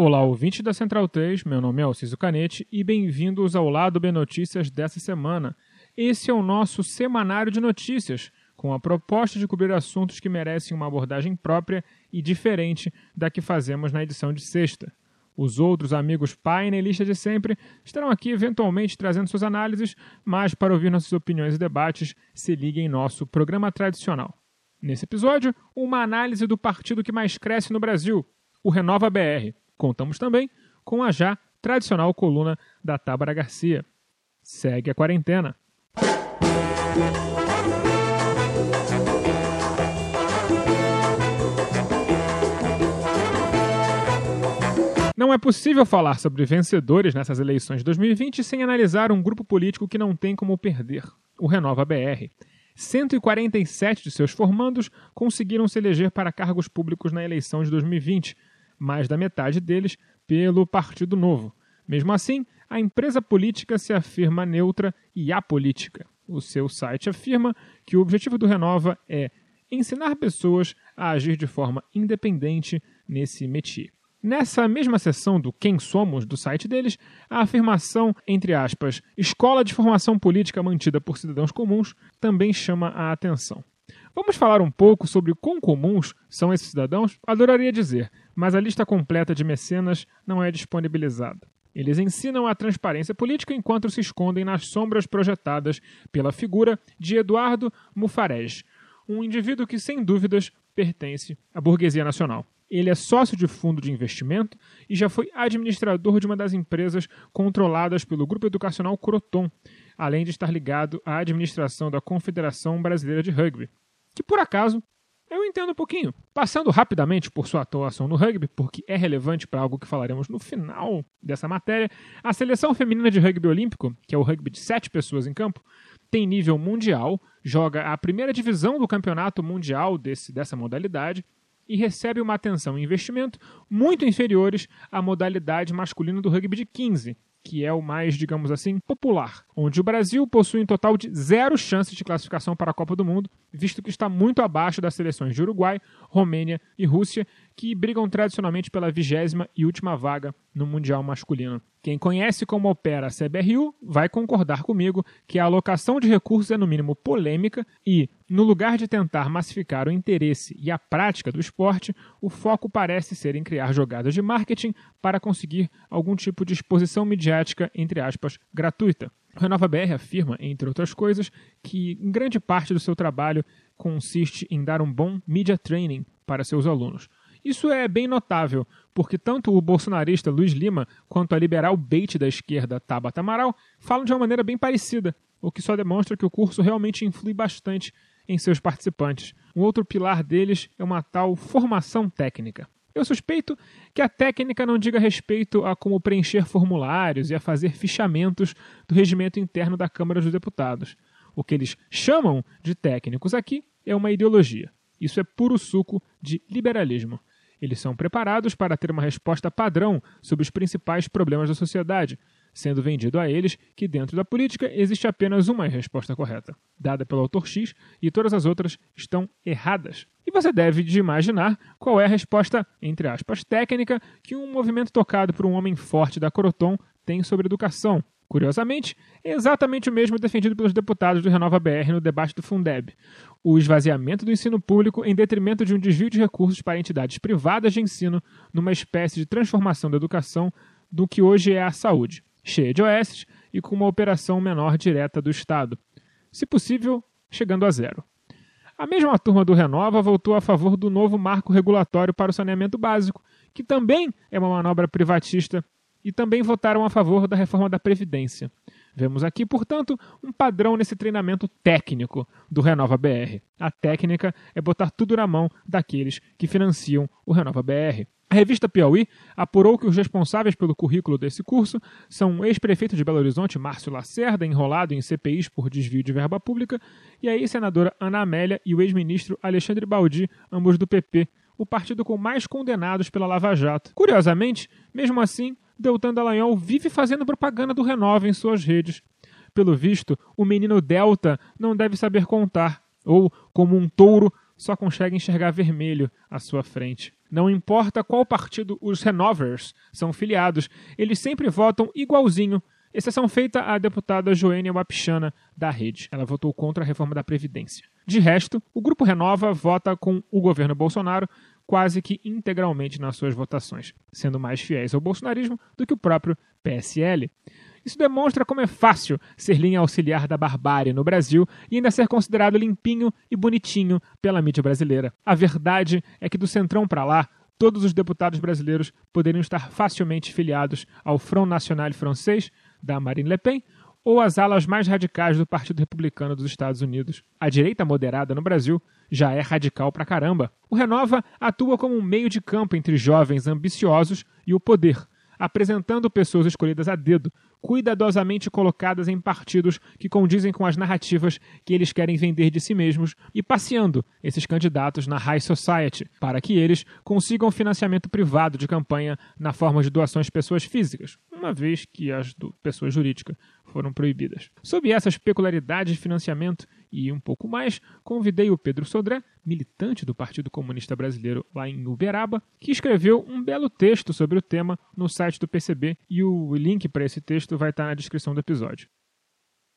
Olá, ouvintes da Central 3, meu nome é Alciso Canete e bem-vindos ao Lado B Notícias dessa semana. Esse é o nosso semanário de notícias, com a proposta de cobrir assuntos que merecem uma abordagem própria e diferente da que fazemos na edição de sexta. Os outros amigos painelistas de sempre estarão aqui eventualmente trazendo suas análises, mas para ouvir nossas opiniões e debates, se ligue em nosso programa tradicional. Nesse episódio, uma análise do partido que mais cresce no Brasil, o Renova BR. Contamos também com a já tradicional coluna da Tábara Garcia. Segue a quarentena. Não é possível falar sobre vencedores nessas eleições de 2020 sem analisar um grupo político que não tem como perder, o Renova BR. 147 de seus formandos conseguiram se eleger para cargos públicos na eleição de 2020, mais da metade deles pelo Partido Novo. Mesmo assim, a empresa política se afirma neutra e apolítica. O seu site afirma que o objetivo do Renova é ensinar pessoas a agir de forma independente nesse métier. Nessa mesma seção do Quem Somos do site deles, a afirmação, entre aspas, escola de formação política mantida por cidadãos comuns também chama a atenção. Vamos falar um pouco sobre quão comuns são esses cidadãos? Adoraria dizer, mas a lista completa de mecenas não é disponibilizada. Eles ensinam a transparência política enquanto se escondem nas sombras projetadas pela figura de Eduardo Mufarege, um indivíduo que, sem dúvidas, pertence à burguesia nacional. Ele é sócio de fundo de investimento e já foi administrador de uma das empresas controladas pelo Grupo Educacional Croton, além de estar ligado à administração da Confederação Brasileira de Rugby, que por acaso eu entendo um pouquinho. Passando rapidamente por sua atuação no rugby, porque é relevante para algo que falaremos no final dessa matéria, a seleção feminina de rugby olímpico, que é o rugby de sete pessoas em campo, tem nível mundial, joga a primeira divisão do campeonato mundial desse, dessa modalidade e recebe uma atenção e investimento muito inferiores à modalidade masculina do rugby de 15, que é o mais, digamos assim, popular, onde o Brasil possui um total de zero chances de classificação para a Copa do Mundo, visto que está muito abaixo das seleções de Uruguai, Romênia e Rússia, que brigam tradicionalmente pela vigésima e última vaga no Mundial masculino. Quem conhece como opera a CBRU vai concordar comigo que a alocação de recursos é no mínimo polêmica e, no lugar de tentar massificar o interesse e a prática do esporte, o foco parece ser em criar jogadas de marketing para conseguir algum tipo de exposição midiática, entre aspas, gratuita. O Renova BR afirma, entre outras coisas, que grande parte do seu trabalho consiste em dar um bom media training para seus alunos. Isso é bem notável, porque tanto o bolsonarista Luiz Lima quanto a liberal bait da esquerda Tabata Amaral falam de uma maneira bem parecida, o que só demonstra que o curso realmente influi bastante em seus participantes. Um outro pilar deles é uma tal formação técnica. Eu suspeito que a técnica não diga respeito a como preencher formulários e a fazer fichamentos do regimento interno da Câmara dos Deputados. O que eles chamam de técnicos aqui é uma ideologia. Isso é puro suco de liberalismo. Eles são preparados para ter uma resposta padrão sobre os principais problemas da sociedade, sendo vendido a eles que dentro da política existe apenas uma resposta correta, dada pelo autor X, e todas as outras estão erradas. E você deve de imaginar qual é a resposta, entre aspas, técnica que um movimento tocado por um homem forte da Croton tem sobre educação. Curiosamente, é exatamente o mesmo defendido pelos deputados do Renova BR no debate do Fundeb. O esvaziamento do ensino público em detrimento de um desvio de recursos para entidades privadas de ensino, numa espécie de transformação da educação do que hoje é a saúde, cheia de OS e com uma operação menor direta do Estado. Se possível, chegando a zero. A mesma turma do Renova votou a favor do novo marco regulatório para o saneamento básico, que também é uma manobra privatista e também votaram a favor da reforma da Previdência. Vemos aqui, portanto, um padrão nesse treinamento técnico do Renova BR. A técnica é botar tudo na mão daqueles que financiam o Renova BR. A revista Piauí apurou que os responsáveis pelo currículo desse curso são o ex-prefeito de Belo Horizonte, Márcio Lacerda, enrolado em CPIs por desvio de verba pública, e a ex-senadora Ana Amélia e o ex-ministro Alexandre Baldi, ambos do PP, o partido com mais condenados pela Lava Jato. Curiosamente, mesmo assim, Deltan Dallagnol vive fazendo propaganda do Renova em suas redes. Pelo visto, o menino Delta não deve saber contar, ou, como um touro, só consegue enxergar vermelho à sua frente. Não importa qual partido os Renovers são filiados, eles sempre votam igualzinho, exceção feita à deputada Joênia Wapichana, da Rede. Ela votou contra a reforma da Previdência. De resto, o Grupo Renova vota com o governo Bolsonaro quase que integralmente nas suas votações, sendo mais fiéis ao bolsonarismo do que o próprio PSL. Isso demonstra como é fácil ser linha auxiliar da barbárie no Brasil e ainda ser considerado limpinho e bonitinho pela mídia brasileira. A verdade é que do centrão para lá, todos os deputados brasileiros poderiam estar facilmente filiados ao Front National francês, da Marine Le Pen, ou às alas mais radicais do Partido Republicano dos Estados Unidos. A direita moderada no Brasil já é radical pra caramba. O Renova atua como um meio de campo entre jovens ambiciosos e o poder, apresentando pessoas escolhidas a dedo, cuidadosamente colocadas em partidos que condizem com as narrativas que eles querem vender de si mesmos e passeando esses candidatos na high society para que eles consigam financiamento privado de campanha na forma de doações de pessoas físicas, uma vez que as do pessoa jurídica foram proibidas. Sob essas peculiaridades de financiamento e um pouco mais, convidei o Pedro Sodré, militante do Partido Comunista Brasileiro lá em Uberaba, que escreveu um belo texto sobre o tema no site do PCB e o link para esse texto vai estar na descrição do episódio.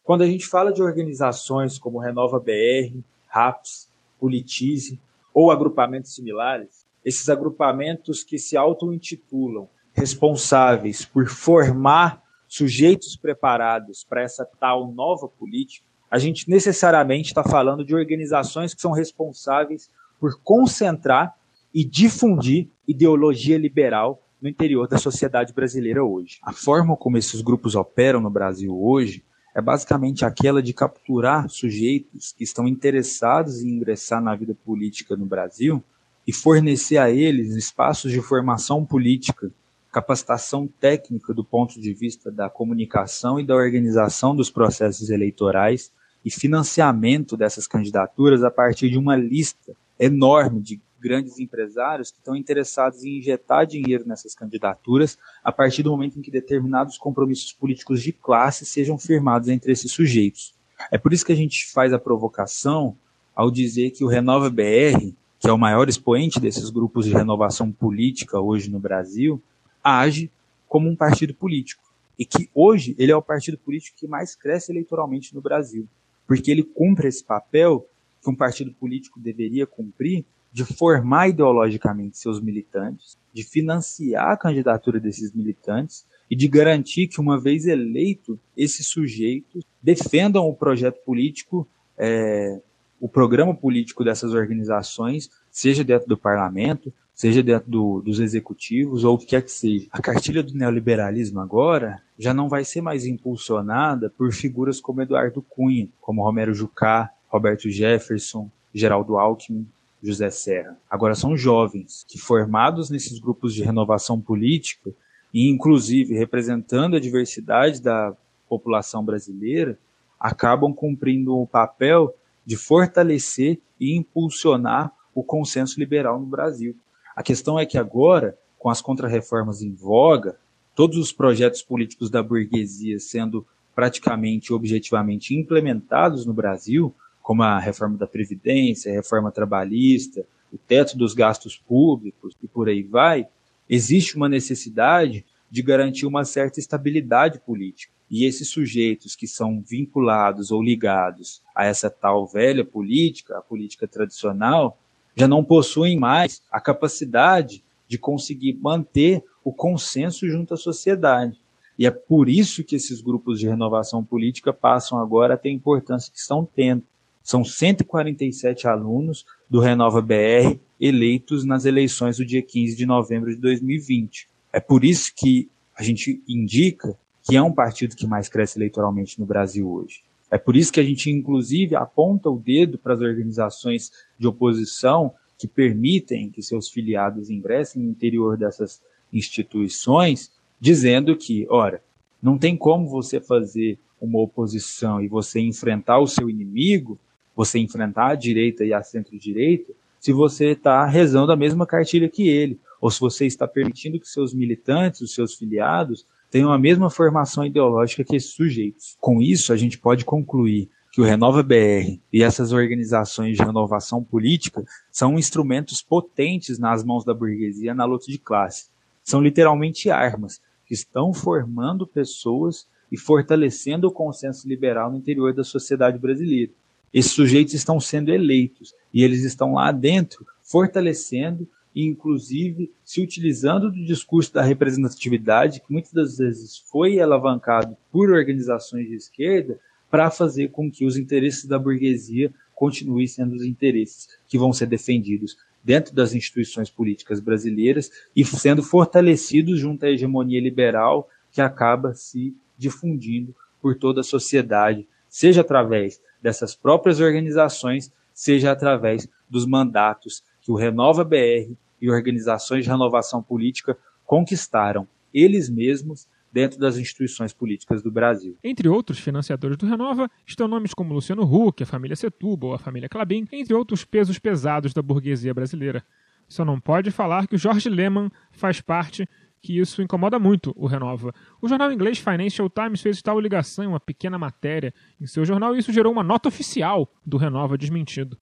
Quando a gente fala de organizações como Renova BR, RAPS, Politize ou agrupamentos similares, esses agrupamentos que se auto-intitulam responsáveis por formar sujeitos preparados para essa tal nova política, a gente necessariamente está falando de organizações que são responsáveis por concentrar e difundir ideologia liberal no interior da sociedade brasileira hoje. A forma como esses grupos operam no Brasil hoje é basicamente aquela de capturar sujeitos que estão interessados em ingressar na vida política no Brasil e fornecer a eles espaços de formação política capacitação técnica do ponto de vista da comunicação e da organização dos processos eleitorais e financiamento dessas candidaturas a partir de uma lista enorme de grandes empresários que estão interessados em injetar dinheiro nessas candidaturas a partir do momento em que determinados compromissos políticos de classe sejam firmados entre esses sujeitos. É por isso que a gente faz a provocação ao dizer que o Renova BR, que é o maior expoente desses grupos de renovação política hoje no Brasil, age como um partido político. E que hoje ele é o partido político que mais cresce eleitoralmente no Brasil. Porque ele cumpre esse papel que um partido político deveria cumprir de formar ideologicamente seus militantes, de financiar a candidatura desses militantes e de garantir que, uma vez eleito, esses sujeitos defendam o projeto político, é, o programa político dessas organizações, seja dentro do parlamento, seja dentro do, dos executivos ou o que quer que seja. A cartilha do neoliberalismo agora já não vai ser mais impulsionada por figuras como Eduardo Cunha, como Romero Jucá, Roberto Jefferson, Geraldo Alckmin, José Serra. Agora são jovens que, formados nesses grupos de renovação política e, inclusive, representando a diversidade da população brasileira, acabam cumprindo o papel de fortalecer e impulsionar o consenso liberal no Brasil. A questão é que agora, com as contrarreformas em voga, todos os projetos políticos da burguesia sendo praticamente objetivamente implementados no Brasil, como a reforma da Previdência, a reforma trabalhista, o teto dos gastos públicos e por aí vai, existe uma necessidade de garantir uma certa estabilidade política. E esses sujeitos que são vinculados ou ligados a essa tal velha política, a política tradicional, já não possuem mais a capacidade de conseguir manter o consenso junto à sociedade. E é por isso que esses grupos de renovação política passam agora a ter a importância que estão tendo. São 147 alunos do Renova BR eleitos nas eleições do dia 15 de novembro de 2020. É por isso que a gente indica que é um partido que mais cresce eleitoralmente no Brasil hoje. É por isso que a gente, inclusive, aponta o dedo para as organizações de oposição que permitem que seus filiados ingressem no interior dessas instituições, dizendo que, ora, não tem como você fazer uma oposição e você enfrentar o seu inimigo, você enfrentar a direita e a centro-direita, se você está rezando a mesma cartilha que ele, ou se você está permitindo que seus militantes, os seus filiados, tenham a mesma formação ideológica que esses sujeitos. Com isso, a gente pode concluir que o Renova BR e essas organizações de renovação política são instrumentos potentes nas mãos da burguesia na luta de classe. São literalmente armas que estão formando pessoas e fortalecendo o consenso liberal no interior da sociedade brasileira. Esses sujeitos estão sendo eleitos e eles estão lá dentro fortalecendo e, inclusive, se utilizando do discurso da representatividade, que muitas das vezes foi alavancado por organizações de esquerda, para fazer com que os interesses da burguesia continuem sendo os interesses que vão ser defendidos dentro das instituições políticas brasileiras e sendo fortalecidos junto à hegemonia liberal que acaba se difundindo por toda a sociedade, seja através dessas próprias organizações, seja através dos mandatos que o Renova BR e organizações de renovação política conquistaram eles mesmos dentro das instituições políticas do Brasil. Entre outros financiadores do Renova estão nomes como Luciano Huck, a família Setúbal, a família Clabin, entre outros pesos pesados da burguesia brasileira. Só não pode falar que o Jorge Lehmann faz parte que isso incomoda muito o Renova. O jornal inglês Financial Times fez tal ligação em uma pequena matéria em seu jornal e isso gerou uma nota oficial do Renova desmentido.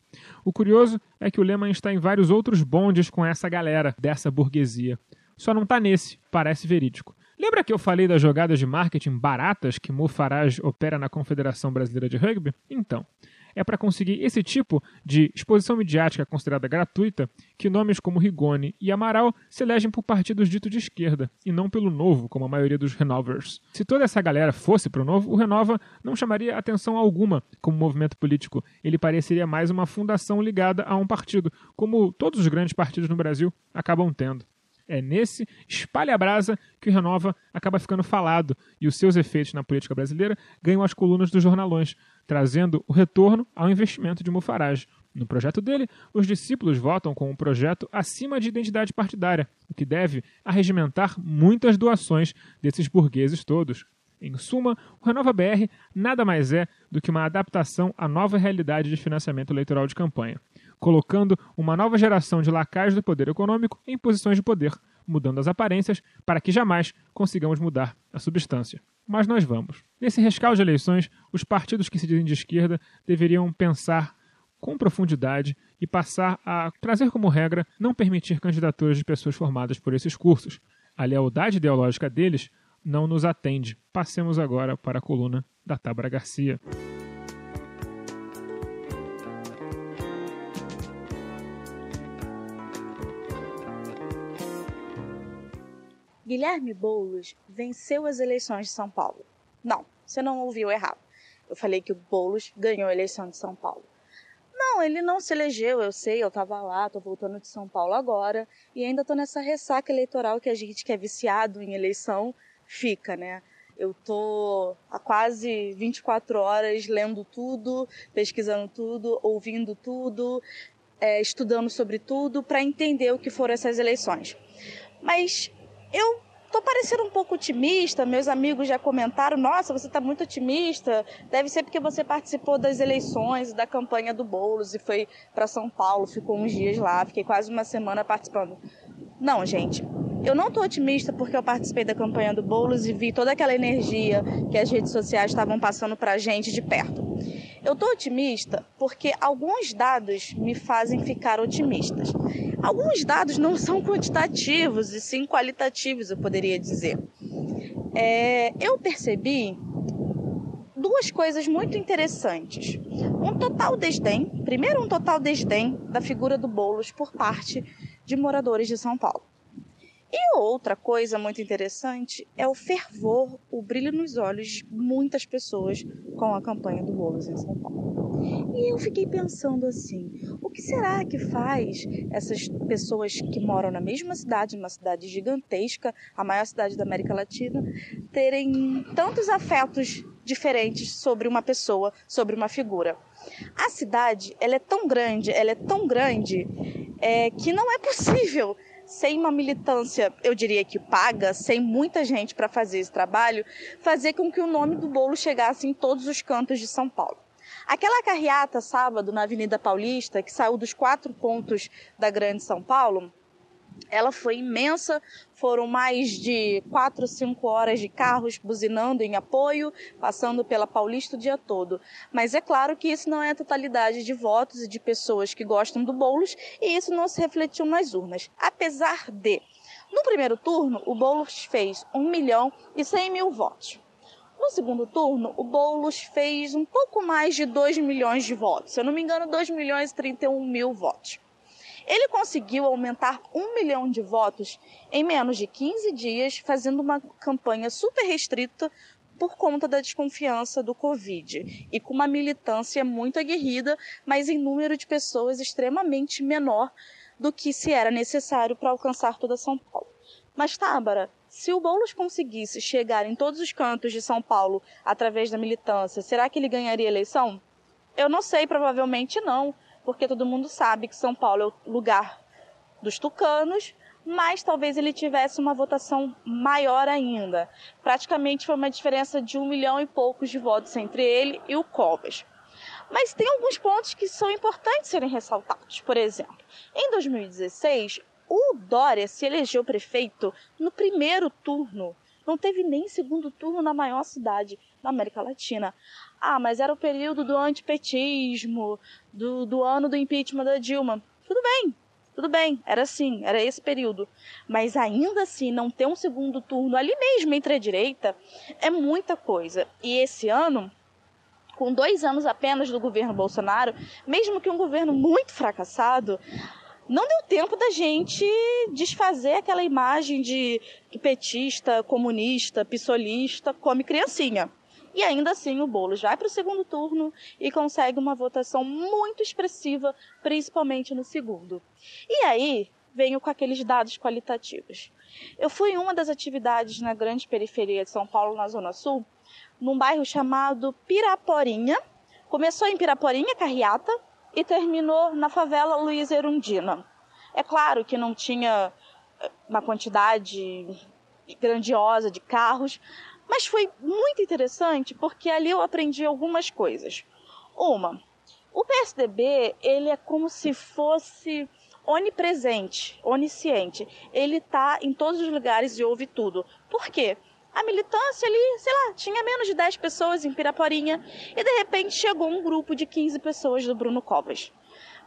O curioso é que o Lehmann está em vários outros bondes com essa galera dessa burguesia. Só não está nesse, parece verídico. Lembra que eu falei das jogadas de marketing baratas que Mo Farage opera na Confederação Brasileira de Rugby? Então, é para conseguir esse tipo de exposição midiática considerada gratuita que nomes como Rigoni e Amaral se elegem por partidos ditos de esquerda e não pelo Novo, como a maioria dos Renovers. Se toda essa galera fosse para o Novo, o Renova não chamaria atenção alguma como movimento político. Ele pareceria mais uma fundação ligada a um partido, como todos os grandes partidos no Brasil acabam tendo. É nesse espalha-brasa que o Renova acaba ficando falado e os seus efeitos na política brasileira ganham as colunas dos jornalões, trazendo o retorno ao investimento de Mufarage. No projeto dele, os discípulos votam com um projeto acima de identidade partidária, o que deve arregimentar muitas doações desses burgueses todos. Em suma, o Renova BR nada mais é do que uma adaptação à nova realidade de financiamento eleitoral de campanha colocando uma nova geração de lacaios do poder econômico em posições de poder, mudando as aparências para que jamais consigamos mudar a substância. Mas nós vamos. Nesse rescaldo de eleições, os partidos que se dizem de esquerda deveriam pensar com profundidade e passar a trazer como regra não permitir candidaturas de pessoas formadas por esses cursos. A lealdade ideológica deles não nos atende. Passemos agora para a coluna da Tabra Garcia. Guilherme Boulos venceu as eleições de São Paulo. Não, você não ouviu errado. Eu falei que o Boulos ganhou a eleição de São Paulo. Não, ele não se elegeu, eu sei, eu tava lá, tô voltando de São Paulo agora e ainda tô nessa ressaca eleitoral que a gente que é viciado em eleição fica, né? Eu tô há quase 24 horas lendo tudo, pesquisando tudo, ouvindo tudo, é, estudando sobre tudo para entender o que foram essas eleições. Mas eu tô parecendo um pouco otimista. Meus amigos já comentaram: nossa, você está muito otimista. Deve ser porque você participou das eleições, da campanha do Boulos e foi para São Paulo, ficou uns dias lá, fiquei quase uma semana participando. Não, gente. Eu não estou otimista porque eu participei da campanha do Boulos e vi toda aquela energia que as redes sociais estavam passando para a gente de perto. Eu estou otimista porque alguns dados me fazem ficar otimistas. Alguns dados não são quantitativos e sim qualitativos, eu poderia dizer. É, eu percebi duas coisas muito interessantes. Um total desdém, primeiro, um total desdém da figura do Boulos por parte de moradores de São Paulo. E outra coisa muito interessante é o fervor, o brilho nos olhos de muitas pessoas com a campanha do Boulos em São Paulo. E eu fiquei pensando assim: o que será que faz essas pessoas que moram na mesma cidade, uma cidade gigantesca, a maior cidade da América Latina, terem tantos afetos diferentes sobre uma pessoa, sobre uma figura? A cidade, ela é tão grande, ela é tão grande é, que não é possível sem uma militância, eu diria que paga, sem muita gente para fazer esse trabalho, fazer com que o nome do bolo chegasse em todos os cantos de São Paulo. Aquela carreata sábado na Avenida Paulista, que saiu dos quatro pontos da Grande São Paulo, ela foi imensa, foram mais de quatro, cinco horas de carros buzinando em apoio, passando pela Paulista o dia todo. Mas é claro que isso não é a totalidade de votos e de pessoas que gostam do Boulos, e isso não se refletiu nas urnas. Apesar de, no primeiro turno, o Boulos fez 1 milhão e 100 mil votos. No segundo turno, o Boulos fez um pouco mais de 2 milhões de votos. Se eu não me engano, 2 milhões e 31 mil votos. Ele conseguiu aumentar um milhão de votos em menos de 15 dias, fazendo uma campanha super restrita por conta da desconfiança do Covid e com uma militância muito aguerrida, mas em número de pessoas extremamente menor do que se era necessário para alcançar toda São Paulo. Mas, Tábara, se o Boulos conseguisse chegar em todos os cantos de São Paulo através da militância, será que ele ganharia a eleição? Eu não sei, provavelmente não porque todo mundo sabe que São Paulo é o lugar dos tucanos, mas talvez ele tivesse uma votação maior ainda. Praticamente foi uma diferença de um milhão e poucos de votos entre ele e o Covas. Mas tem alguns pontos que são importantes serem ressaltados. Por exemplo, em 2016, o Dória se elegeu prefeito no primeiro turno. Não teve nem segundo turno na maior cidade da América Latina. Ah, mas era o período do antipetismo, do, do ano do impeachment da Dilma. Tudo bem, tudo bem, era assim, era esse período. Mas ainda assim, não ter um segundo turno ali mesmo entre a direita é muita coisa. E esse ano, com dois anos apenas do governo Bolsonaro, mesmo que um governo muito fracassado, não deu tempo da gente desfazer aquela imagem de petista, comunista, pissolista come criancinha. E ainda assim o Boulos vai para o segundo turno e consegue uma votação muito expressiva, principalmente no segundo. E aí venho com aqueles dados qualitativos. Eu fui em uma das atividades na grande periferia de São Paulo, na Zona Sul, num bairro chamado Piraporinha. Começou em Piraporinha, Carriata, e terminou na favela Luiz Erundina. É claro que não tinha eh, uma quantidade grandiosa de carros, mas foi muito interessante porque ali eu aprendi algumas coisas. Uma, o PSDB, ele é como se fosse onipresente, onisciente. Ele está em todos os lugares e ouve tudo. Por quê? A militância ali, sei lá, tinha menos de 10 pessoas em Piraporinha e de repente chegou um grupo de 15 pessoas do Bruno Covas.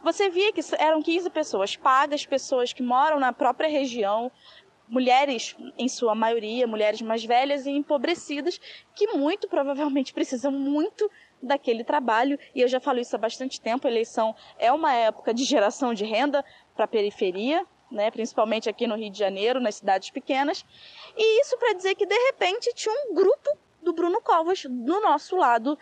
Você via que eram 15 pessoas pagas, pessoas que moram na própria região, mulheres, em sua maioria, mulheres mais velhas e empobrecidas, que muito provavelmente precisam muito daquele trabalho. E eu já falo isso há bastante tempo. A eleição é uma época de geração de renda para a periferia, né, principalmente aqui no Rio de Janeiro, nas cidades pequenas. E isso para dizer que de repente tinha um grupo do Bruno Covas do nosso lado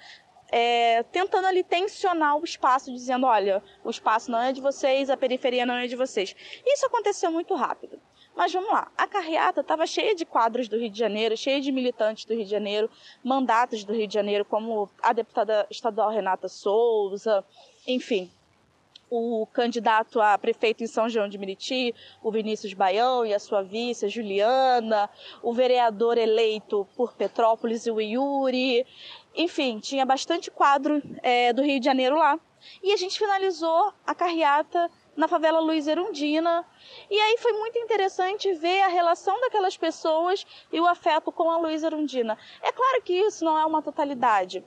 é, tentando ali tensionar o espaço, dizendo: olha, o espaço não é de vocês, a periferia não é de vocês. Isso aconteceu muito rápido. Mas vamos lá, a carreata estava cheia de quadros do Rio de Janeiro, cheia de militantes do Rio de Janeiro, mandatos do Rio de Janeiro, como a deputada estadual Renata Souza, enfim, o candidato a prefeito em São João de Meriti, o Vinícius Baião e a sua vice, a Juliana, o vereador eleito por Petrópolis, o Yuri, enfim, tinha bastante quadro é, do Rio de Janeiro lá. E a gente finalizou a carreata na favela Luiz Erundina. E aí foi muito interessante ver a relação daquelas pessoas e o afeto com a Luiz Erundina. É claro que isso não é uma totalidade,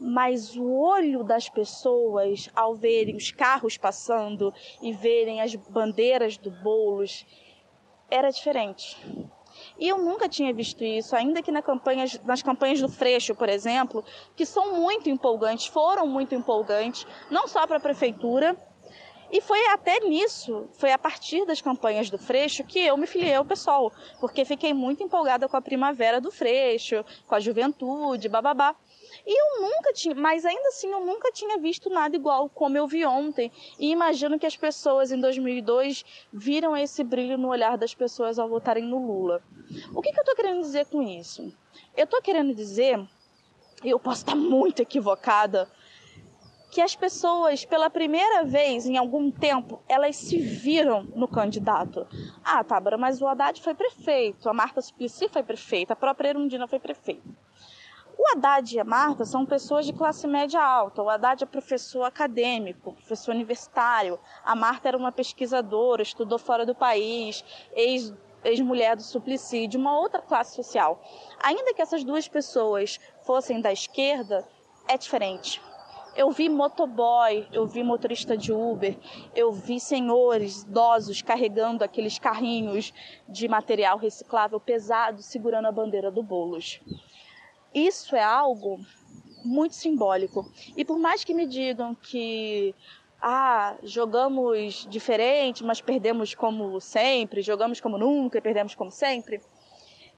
mas o olho das pessoas ao verem os carros passando e verem as bandeiras do bolos era diferente. E eu nunca tinha visto isso, ainda que na campanha, nas campanhas do Freixo, por exemplo, que são muito empolgantes, foram muito empolgantes, não só para a prefeitura, e foi até nisso, foi a partir das campanhas do Freixo que eu me filiei ao pessoal, porque fiquei muito empolgada com a primavera do Freixo, com a juventude, bababá. E eu nunca tinha, mas ainda assim eu nunca tinha visto nada igual como eu vi ontem. E imagino que as pessoas em 2002 viram esse brilho no olhar das pessoas ao votarem no Lula. O que, que eu estou querendo dizer com isso? Eu estou querendo dizer, eu posso estar muito equivocada, que as pessoas, pela primeira vez em algum tempo, elas se viram no candidato. Ah, Tábara, mas o Haddad foi prefeito, a Marta Suplicy foi prefeita, a própria Erundina foi prefeita. O Haddad e a Marta são pessoas de classe média alta. O Haddad é professor acadêmico, professor universitário. A Marta era uma pesquisadora, estudou fora do país, ex ex-mulher do Suplicy, de uma outra classe social. Ainda que essas duas pessoas fossem da esquerda, é diferente. Eu vi motoboy, eu vi motorista de Uber, eu vi senhores idosos carregando aqueles carrinhos de material reciclável pesado, segurando a bandeira do Bolos. Isso é algo muito simbólico. E por mais que me digam que ah, jogamos diferente, mas perdemos como sempre, jogamos como nunca e perdemos como sempre,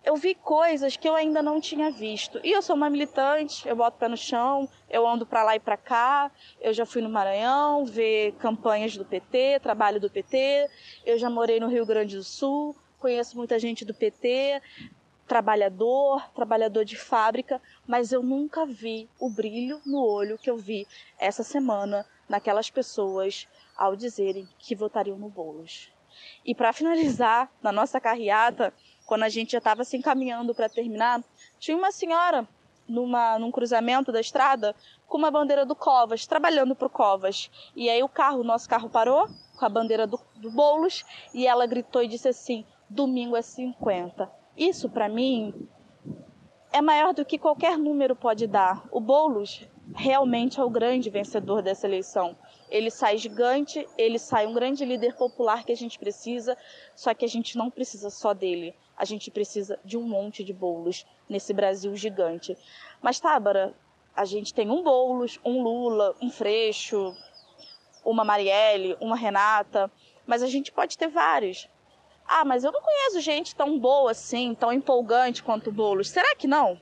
eu vi coisas que eu ainda não tinha visto. E eu sou uma militante, eu boto pé no chão, eu ando para lá e para cá. Eu já fui no Maranhão ver campanhas do PT, trabalho do PT. Eu já morei no Rio Grande do Sul, conheço muita gente do PT, trabalhador, trabalhador de fábrica, mas eu nunca vi o brilho no olho que eu vi essa semana naquelas pessoas ao dizerem que votariam no Bolos. E para finalizar, na nossa carreata, quando a gente já estava se encaminhando para terminar, tinha uma senhora numa, num cruzamento da estrada com uma bandeira do Covas, trabalhando para o Covas. E aí o carro, o nosso carro parou com a bandeira do, do Boulos e ela gritou e disse assim: domingo é 50. Isso para mim é maior do que qualquer número pode dar. O Boulos realmente é o grande vencedor dessa eleição. Ele sai gigante, ele sai um grande líder popular que a gente precisa, só que a gente não precisa só dele a gente precisa de um monte de bolos nesse Brasil gigante. Mas, Tábara, a gente tem um Boulos, um Lula, um Freixo, uma Marielle, uma Renata, mas a gente pode ter vários. Ah, mas eu não conheço gente tão boa assim, tão empolgante quanto o Boulos. Será que não?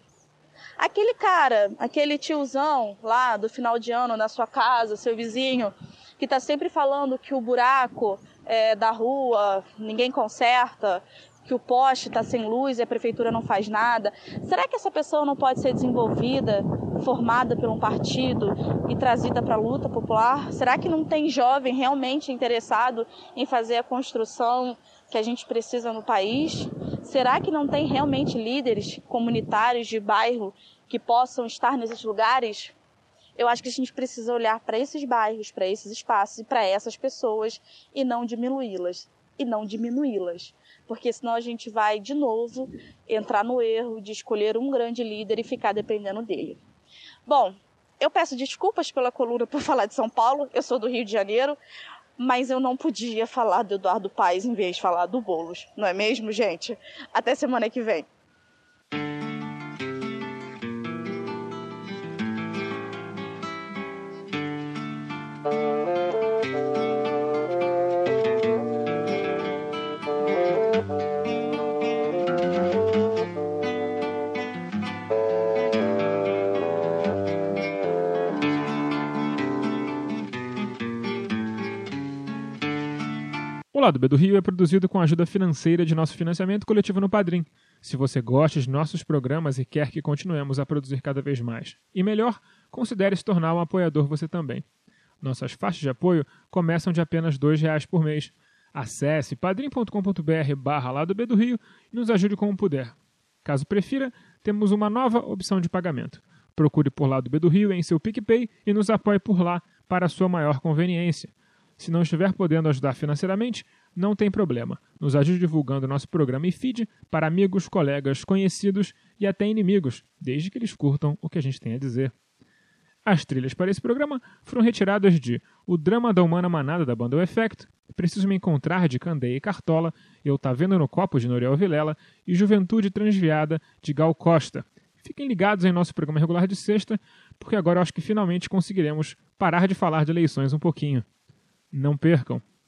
Aquele cara, aquele tiozão lá do final de ano na sua casa, seu vizinho, que está sempre falando que o buraco é, da rua ninguém conserta, que o poste está sem luz e a prefeitura não faz nada? Será que essa pessoa não pode ser desenvolvida, formada por um partido e trazida para a luta popular? Será que não tem jovem realmente interessado em fazer a construção que a gente precisa no país? Será que não tem realmente líderes comunitários de bairro que possam estar nesses lugares? Eu acho que a gente precisa olhar para esses bairros, para esses espaços e para essas pessoas e não diminuí-las. E não diminuí-las porque senão a gente vai de novo entrar no erro de escolher um grande líder e ficar dependendo dele. Bom, eu peço desculpas pela coluna por falar de São Paulo, eu sou do Rio de Janeiro, mas eu não podia falar do Eduardo Paes em vez de falar do Bolos, não é mesmo, gente? Até semana que vem. Lado B do Rio é produzido com a ajuda financeira de nosso financiamento coletivo no Padrim. Se você gosta de nossos programas e quer que continuemos a produzir cada vez mais e melhor, considere se tornar um apoiador você também. Nossas faixas de apoio começam de apenas R$ reais por mês. Acesse padrim.com.br barra B do Rio e nos ajude como puder. Caso prefira, temos uma nova opção de pagamento. Procure por Lado B do Rio em seu PicPay e nos apoie por lá para sua maior conveniência. Se não estiver podendo ajudar financeiramente, não tem problema. Nos ajude divulgando nosso programa e feed para amigos, colegas, conhecidos e até inimigos, desde que eles curtam o que a gente tem a dizer. As trilhas para esse programa foram retiradas de O Drama da Humana Manada da banda O Effect, Preciso Me Encontrar de Candeia e Cartola, Eu Tá Vendo no Copo de Noriel Vilela e Juventude Transviada de Gal Costa. Fiquem ligados em nosso programa regular de sexta, porque agora eu acho que finalmente conseguiremos parar de falar de eleições um pouquinho. Não percam!